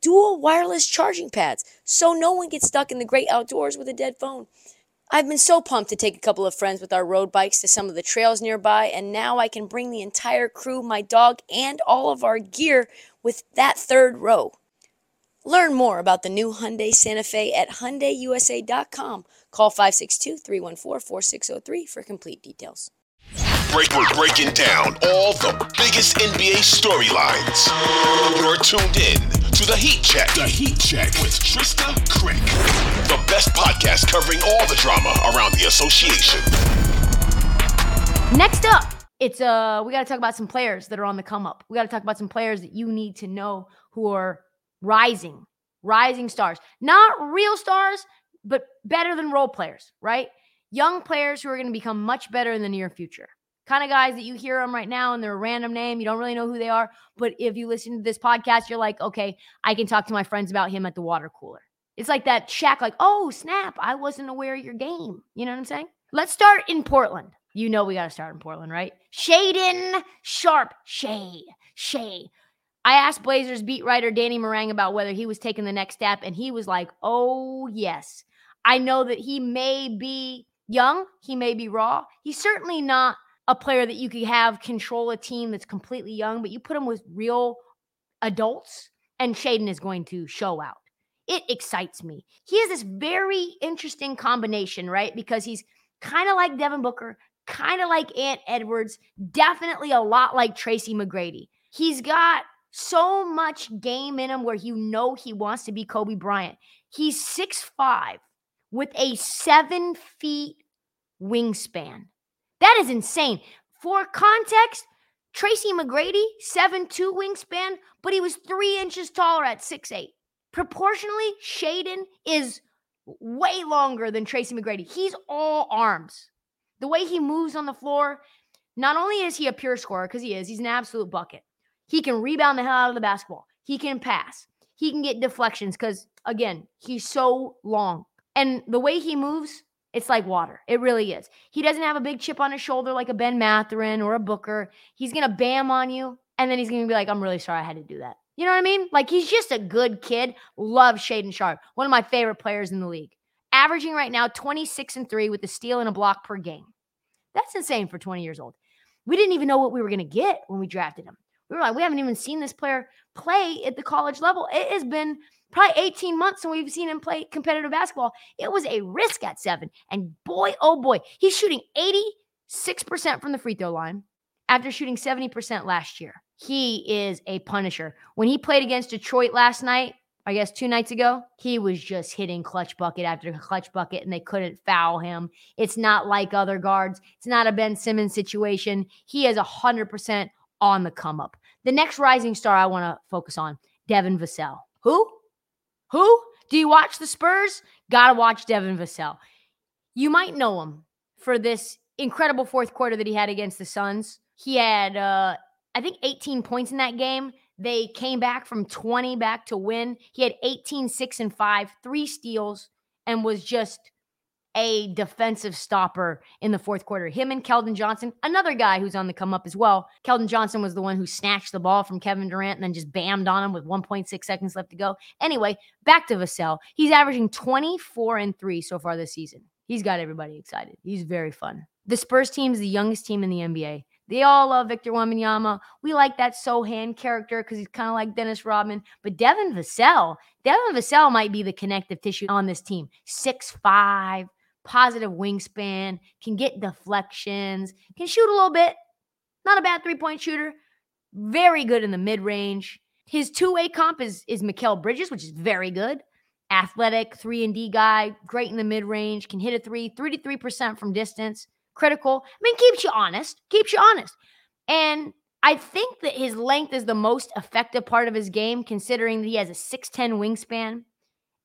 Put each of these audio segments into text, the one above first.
dual wireless charging pads so no one gets stuck in the great outdoors with a dead phone. I've been so pumped to take a couple of friends with our road bikes to some of the trails nearby, and now I can bring the entire crew, my dog, and all of our gear with that third row. Learn more about the new Hyundai Santa Fe at HyundaiUSA.com. Call 562-314-4603 for complete details. Break, we're breaking down all the biggest NBA storylines. You're tuned in to the Heat Check. The Heat Check with Trysta Krick. The best podcast covering all the drama around the association. Next up, it's uh we got to talk about some players that are on the come up. We got to talk about some players that you need to know who are rising, rising stars. Not real stars, but better than role players, right? Young players who are going to become much better in the near future kind of guys that you hear them right now and they're a random name. You don't really know who they are. But if you listen to this podcast, you're like, okay, I can talk to my friends about him at the water cooler. It's like that Shaq, like, oh, snap, I wasn't aware of your game. You know what I'm saying? Let's start in Portland. You know we got to start in Portland, right? Shaedon Sharpe, Shay. Shay. I asked Blazers beat writer Danny Marang about whether he was taking the next step, and he was like, oh, yes. I know that he may be young, he may be raw. He's certainly not a player that you could have control a team that's completely young, but you put him with real adults, and Shaedon is going to show out. It excites me. He has this very interesting combination, right? Because he's kind of like Devin Booker, kind of like Ant Edwards, definitely a lot like Tracy McGrady. He's got so much game in him where you know he wants to be Kobe Bryant. He's six five with a seven feet wingspan. That is insane. For context, Tracy McGrady, seven-two wingspan, but he was three inches taller at six-eight. Proportionally, Shaedon is way longer than Tracy McGrady. He's all arms. The way he moves on the floor, not only is he a pure scorer, because he is, he's an absolute bucket. He can rebound the hell out of the basketball. He can pass. He can get deflections because, again, he's so long. And the way he moves, it's like water. It really is. He doesn't have a big chip on his shoulder like a Ben Mathurin or a Booker. He's going to bam on you, and then he's going to be like, I'm really sorry I had to do that. You know what I mean? Like he's just a good kid. Love Shaedon Sharpe. one of my favorite players in the league. Averaging right now 26 and 3 with a steal and a block per game. That's insane for 20 years old. We didn't even know what we were going to get when we drafted him. We were like, we haven't even seen this player play at the college level. It has been probably 18 months and we've seen him play competitive basketball. It was a risk at seven. And boy, oh boy, he's shooting 86% from the free throw line after shooting 70% last year. He is a punisher. When he played against Detroit last night, I guess two nights ago, he was just hitting clutch bucket after clutch bucket and they couldn't foul him. It's not like other guards. It's not a Ben Simmons situation. He is 100% on the come up. The next rising star I want to focus on, Devin Vassell. Who? Who? Do you watch the Spurs? Gotta watch Devin Vassell. You might know him for this incredible fourth quarter that he had against the Suns. He had, uh, I think, 18 points in that game. They came back from 20 back to win. He had 18, 6, and 5, three steals, and was just a defensive stopper in the fourth quarter. Him and Keldon Johnson, another guy who's on the come up as well. Keldon Johnson was the one who snatched the ball from Kevin Durant and then just bammed on him with 1.6 seconds left to go. Anyway, back to Vassell. He's averaging 24 and 3 so far this season. He's got everybody excited. He's very fun. The Spurs team is the youngest team in the NBA. They all love Victor Wembanyama. We like that Sochan character because he's kind of like Dennis Rodman. But Devin Vassell, Devin Vassell might be the connective tissue on this team. Six five, positive wingspan, can get deflections, can shoot a little bit. Not a bad three point shooter. Very good in the mid range. His two way comp is is Mikal Bridges, which is very good. Athletic, three and D guy, great in the mid range, can hit a three, 33% from distance, critical. I mean, keeps you honest, keeps you honest. And I think that his length is the most effective part of his game, considering that he has a 6'10 wingspan.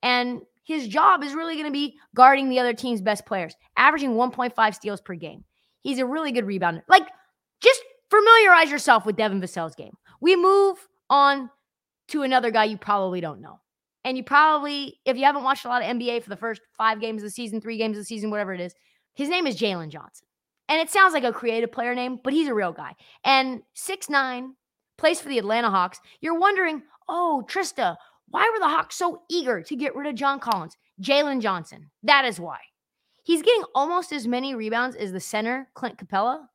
And his job is really going to be guarding the other team's best players, averaging 1.5 steals per game. He's a really good rebounder. Like, just familiarize yourself with Devin Vassell's game. We move on to another guy you probably don't know. And you probably, if you haven't watched a lot of NBA for the first five games of the season, three games of the season, whatever it is, his name is Jalen Johnson. And it sounds like a creative player name, but he's a real guy. And six nine, plays for the Atlanta Hawks. You're wondering, oh, Trysta, why were the Hawks so eager to get rid of John Collins? Jalen Johnson. That is why. He's getting almost as many rebounds as the center, Clint Capela,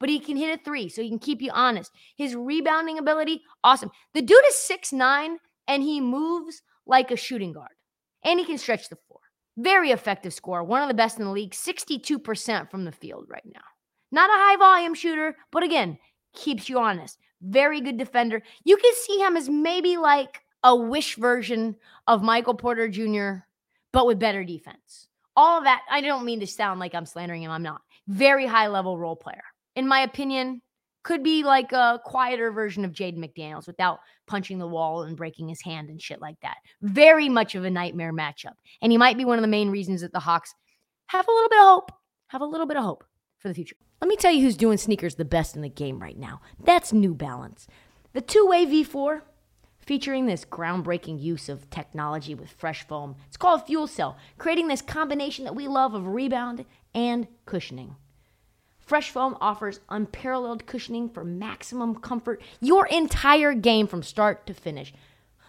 but he can hit a three, so he can keep you honest. His rebounding ability, awesome. The dude is six nine, and he moves like a shooting guard, and he can stretch the floor. Very effective scorer, one of the best in the league, 62% from the field right now. Not a high volume shooter, but again, keeps you honest. Very good defender. You can see him as maybe like a wish version of Michael Porter Jr., but with better defense. All of that, I don't mean to sound like I'm slandering him. I'm not. Very high level role player. In my opinion, could be like a quieter version of Jaden McDaniels without punching the wall and breaking his hand and shit like that. Very much of a nightmare matchup. And he might be one of the main reasons that the Hawks have a little bit of hope, have a little bit of hope for the future. Let me tell you who's doing sneakers the best in the game right now. That's New Balance. The two way V4 featuring this groundbreaking use of technology with fresh foam. It's called Fuel Cell, creating this combination that we love of rebound and cushioning. Fresh Foam offers unparalleled cushioning for maximum comfort your entire game from start to finish.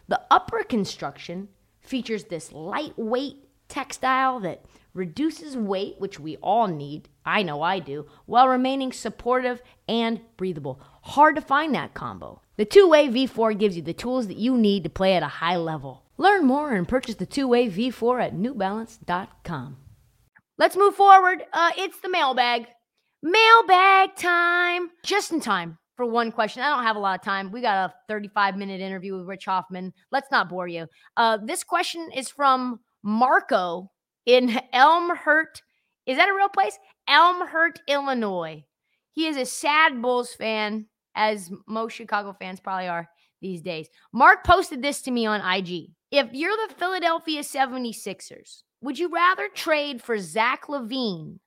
The upper construction features this lightweight textile that reduces weight, which we all need. I know I do, while remaining supportive and breathable. Hard to find that combo. The two way V4 gives you the tools that you need to play at a high level. Learn more and purchase the two way V4 at newbalance.com. Let's move forward. Uh, it's the mailbag. Mailbag time. Just in time for one question. I don't have a lot of time. We got a 35 minute interview with Rich Hofmann. Let's not bore you. Uh, this question is from Marco in Elmhurst. Is that a real place? Elmhurst, Illinois. He is a sad Bulls fan, as most Chicago fans probably are these days. Mark posted this to me on IG. If you're the Philadelphia 76ers, would you rather trade for Zach LaVine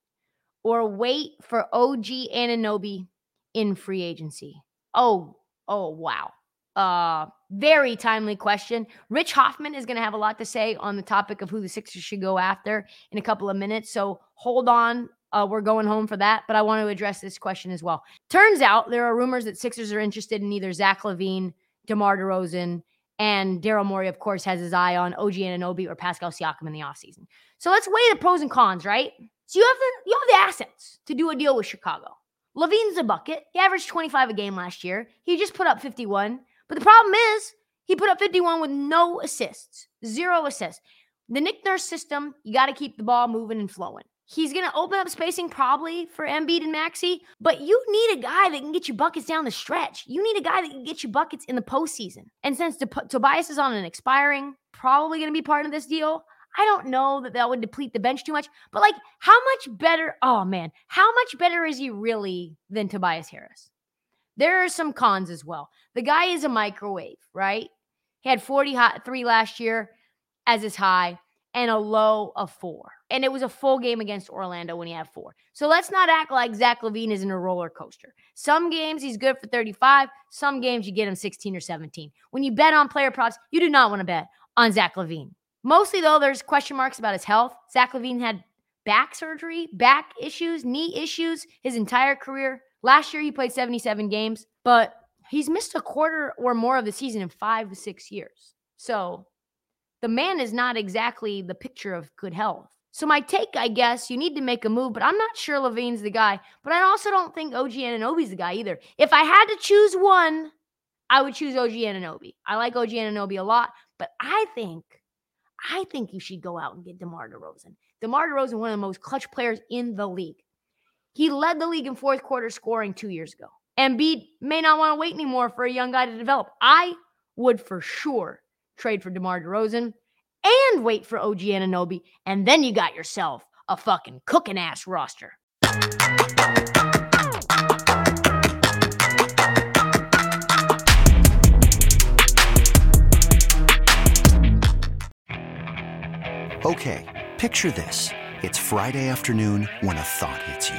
or wait for OG Anunoby in free agency? Oh, oh, wow. Uh, very timely question. Rich Hofmann is going to have a lot to say on the topic of who the Sixers should go after in a couple of minutes. So hold on. Uh, we're going home for that, but I want to address this question as well. Turns out there are rumors that Sixers are interested in either Zach LaVine, DeMar DeRozan, and Daryl Morey, of course, has his eye on OG Anunoby or Pascal Siakam in the offseason. So let's weigh the pros and cons, right? So you have the you have the assets to do a deal with Chicago. LaVine's a bucket. He averaged 25 a game last year. He just put up 51. But the problem is he put up 51 with no assists, zero assists. The Nick Nurse system, you got to keep the ball moving and flowing. He's going to open up spacing probably for Embiid and Maxey, but you need a guy that can get you buckets down the stretch. You need a guy that can get you buckets in the postseason. And since Tobias is on an expiring, probably going to be part of this deal, I don't know that that would deplete the bench too much, but like, how much better? Oh man, how much better is he really than Tobias Harris? There are some cons as well. The guy is a microwave, right? He had 43 last year as his high and a low of four. And it was a full game against Orlando when he had four. So let's not act like Zach LaVine is in a roller coaster. Some games he's good for 35. Some games you get him 16 or 17. When you bet on player props, you do not want to bet on Zach LaVine. Mostly, though, there's question marks about his health. Zach LaVine had back surgery, back issues, knee issues his entire career. Last year, he played 77 games, but he's missed a quarter or more of the season in five to six years. So the man is not exactly the picture of good health. So my take, I guess, you need to make a move, but I'm not sure LaVine's the guy. But I also don't think OG Anunoby's the guy either. If I had to choose one, I would choose OG Anunoby. I like OG Anunoby a lot, but I think I think you should go out and get DeMar DeRozan. DeMar DeRozan, one of the most clutch players in the league. He led the league in fourth quarter scoring two years ago. Embiid may not want to wait anymore for a young guy to develop. I would for sure trade for DeMar DeRozan and wait for OG Anunoby, and then you got yourself a fucking cooking ass roster. Okay, picture this. It's Friday afternoon when a thought hits you.